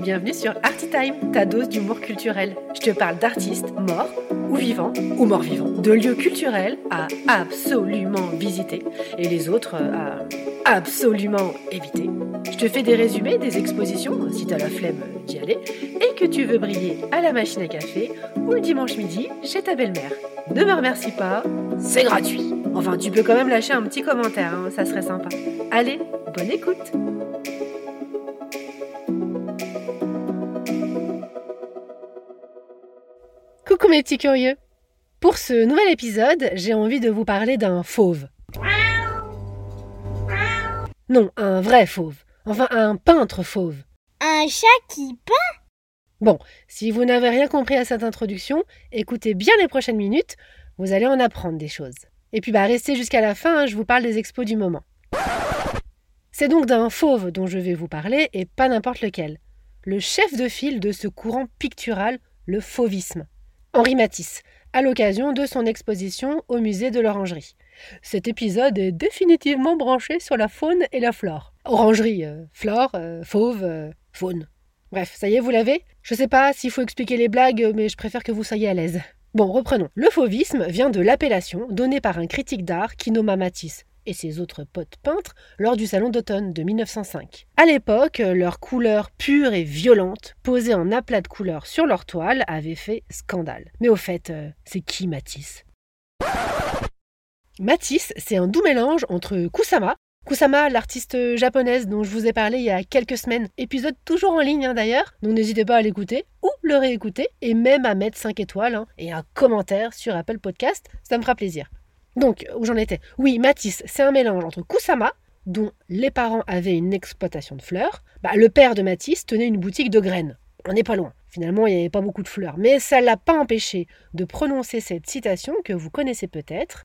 Bienvenue sur Artitime, ta dose d'humour culturel. Je te parle d'artistes morts ou vivants ou morts vivants, de lieux culturels à absolument visiter et les autres à absolument éviter. Je te fais des résumés des expositions si t'as la flemme d'y aller que tu veux briller à la machine à café ou le dimanche midi chez ta belle-mère. Ne me remercie pas, c'est gratuit. Enfin, tu peux quand même lâcher un petit commentaire, hein, ça serait sympa. Allez, bonne écoute Coucou mes petits curieux Pour ce nouvel épisode, j'ai envie de vous parler d'un fauve. Non, un vrai fauve. Enfin, un peintre fauve. Un chat qui peint? Bon, si vous n'avez rien compris à cette introduction, écoutez bien les prochaines minutes, vous allez en apprendre des choses. Et puis bah restez jusqu'à la fin, hein, je vous parle des expos du moment. C'est donc d'un fauve dont je vais vous parler et pas n'importe lequel. Le chef de file de ce courant pictural, le fauvisme. Henri Matisse, à l'occasion de son exposition au musée de l'Orangerie. Cet épisode est définitivement branché sur la faune et la flore. Orangerie, euh, flore, euh, fauve, euh, faune. Bref, ça y est, vous l'avez? Je sais pas s'il faut expliquer les blagues, mais je préfère que vous soyez à l'aise. Bon, reprenons. Le fauvisme vient de l'appellation donnée par un critique d'art qui nomma Matisse et ses autres potes peintres lors du Salon d'automne de 1905. À l'époque, leur couleur pure et violente, posée en aplat de couleurs sur leur toile, avait fait scandale. Mais au fait, c'est qui Matisse? Matisse, c'est un doux mélange entre Kusama, Kusama, l'artiste japonaise dont je vous ai parlé il y a quelques semaines, épisode toujours en ligne hein, d'ailleurs, donc n'hésitez pas à l'écouter ou le réécouter et même à mettre 5 étoiles hein, et un commentaire sur Apple Podcast, ça me fera plaisir. Donc, où j'en étais? Oui, Matisse, c'est un mélange entre Kusama, dont les parents avaient une exploitation de fleurs, bah, le père de Matisse tenait une boutique de graines. On n'est pas loin. Finalement, il n'y avait pas beaucoup de fleurs, mais ça ne l'a pas empêché de prononcer cette citation que vous connaissez peut-être.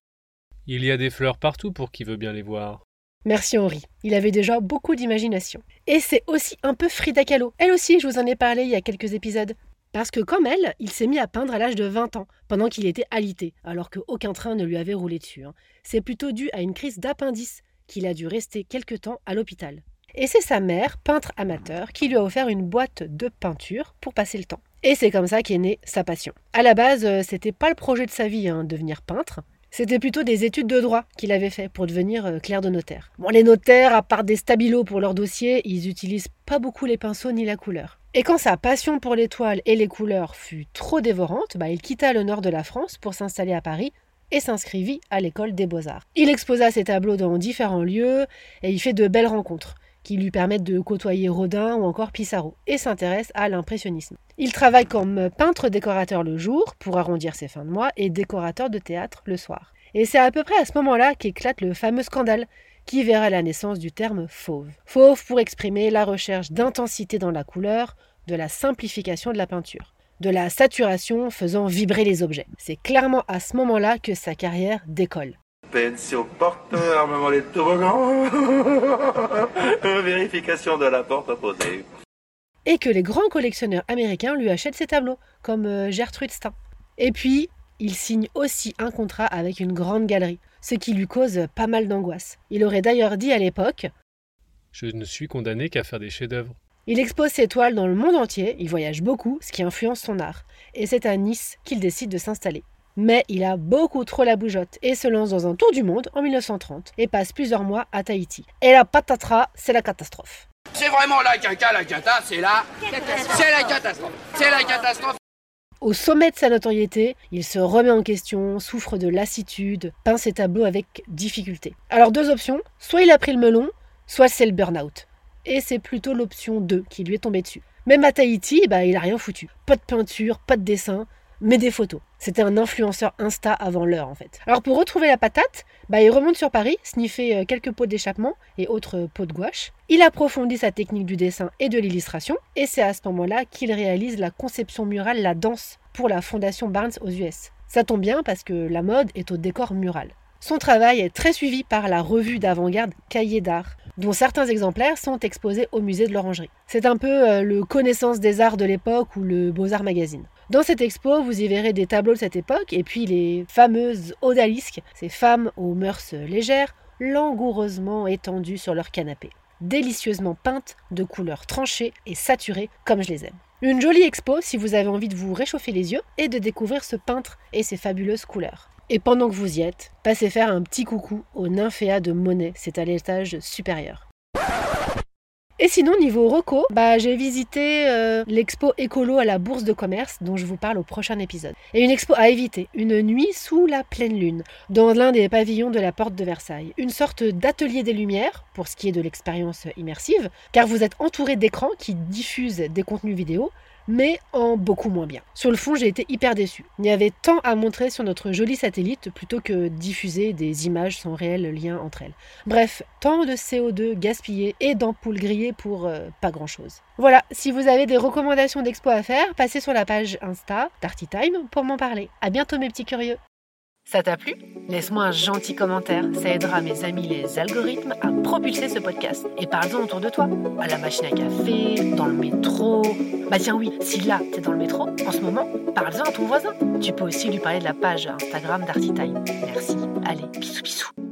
Il y a des fleurs partout pour qui veut bien les voir. Merci Henri, il avait déjà beaucoup d'imagination. Et c'est aussi un peu Frida Kahlo. Elle aussi, je vous en ai parlé il y a quelques épisodes. Parce que comme elle, il s'est mis à peindre à l'âge de 20 ans, pendant qu'il était alité, alors qu'aucun train ne lui avait roulé dessus. Hein. C'est plutôt dû à une crise d'appendice qu'il a dû rester quelque temps à l'hôpital. Et c'est sa mère, peintre amateur, qui lui a offert une boîte de peinture pour passer le temps. Et c'est comme ça qu'est née sa passion. À la base, euh, c'était pas le projet de sa vie, hein, devenir peintre. C'était plutôt des études de droit qu'il avait fait pour devenir euh, clerc de notaire. Bon, les notaires, à part des stabilos pour leur dossier, ils utilisent pas beaucoup les pinceaux ni la couleur. Et quand sa passion pour les toiles et les couleurs fut trop dévorante, bah, il quitta le nord de la France pour s'installer à Paris et s'inscrivit à l'école des beaux-arts. Il exposa ses tableaux dans différents lieux et il fait de belles rencontres qui lui permettent de côtoyer Rodin ou encore Pissarro, et s'intéresse à l'impressionnisme. Il travaille comme peintre décorateur le jour, pour arrondir ses fins de mois, et décorateur de théâtre le soir. Et c'est à peu près à ce moment-là qu'éclate le fameux scandale qui verra la naissance du terme fauve. Fauve pour exprimer la recherche d'intensité dans la couleur, de la simplification de la peinture, de la saturation faisant vibrer les objets. C'est clairement à ce moment-là que sa carrière décolle. Pension porte, armement les toboggans. Vérification de la porte opposée. Et que les grands collectionneurs américains lui achètent ses tableaux, comme euh, Gertrude Stein. Et puis, il signe aussi un contrat avec une grande galerie, ce qui lui cause pas mal d'angoisse. Il aurait d'ailleurs dit à l'époque Je ne suis condamné qu'à faire des chefs-d'œuvre. Il expose ses toiles dans le monde entier, il voyage beaucoup, ce qui influence son art. Et c'est à Nice qu'il décide de s'installer. Mais il a beaucoup trop la bougeotte et se lance dans un tour du monde en 1930 et passe plusieurs mois à Tahiti. Et la patatras, c'est la catastrophe. C'est vraiment la caca, la cata, c'est la... C'est la catastrophe. C'est la catastrophe. Au sommet de sa notoriété, il se remet en question, souffre de lassitude, peint ses tableaux avec difficulté. Alors deux options, soit il a pris le melon, soit c'est le burn-out. Et c'est plutôt l'option 2 qui lui est tombée dessus. Même à Tahiti, bah, il a rien foutu. Pas de peinture, pas de dessin, mais des photos. C'était un influenceur Insta avant l'heure en fait. Alors pour retrouver la patate, bah, il remonte sur Paris, sniffer euh, quelques pots d'échappement et autres pots de gouache. Il approfondit sa technique du dessin et de l'illustration, et c'est à ce moment-là qu'il réalise la conception murale La Danse pour la fondation Barnes aux US. Ça tombe bien parce que la mode est au décor mural. Son travail est très suivi par la revue d'avant-garde Cahiers d'art, dont certains exemplaires sont exposés au musée de l'Orangerie. C'est un peu euh, le connaissance des arts de l'époque ou le Beaux-Arts Magazine. Dans cette expo, vous y verrez des tableaux de cette époque et puis les fameuses odalisques, ces femmes aux mœurs légères, langoureusement étendues sur leur canapé, délicieusement peintes de couleurs tranchées et saturées comme je les aime. Une jolie expo si vous avez envie de vous réchauffer les yeux et de découvrir ce peintre et ses fabuleuses couleurs. Et pendant que vous y êtes, passez faire un petit coucou au Nymphéa de Monet, c'est à l'étage supérieur. Et sinon, niveau reco, bah, j'ai visité euh, l'expo écolo à la Bourse de commerce dont je vous parle au prochain épisode. Et une expo à éviter, une nuit sous la pleine lune, dans l'un des pavillons de la porte de Versailles. Une sorte d'atelier des lumières, pour ce qui est de l'expérience immersive, car vous êtes entouré d'écrans qui diffusent des contenus vidéo, mais en beaucoup moins bien. Sur le fond, j'ai été hyper déçue. Il y avait tant à montrer sur notre joli satellite plutôt que diffuser des images sans réel lien entre elles. Bref, tant de CO2 gaspillé et d'ampoules grillées pour euh, pas grand chose. Voilà, si vous avez des recommandations d'expo à faire, passez sur la page Insta Darty Time pour m'en parler. À bientôt mes petits curieux. Ça t'a plu? Laisse-moi un gentil commentaire, ça aidera mes amis les algorithmes à propulser ce podcast. Et parle-en autour de toi, à la machine à café, dans le métro. Bah tiens oui, si là t'es dans le métro, en ce moment, parle-en à ton voisin. Tu peux aussi lui parler de la page Instagram d'Artitime. Merci. Allez, bisous bisous.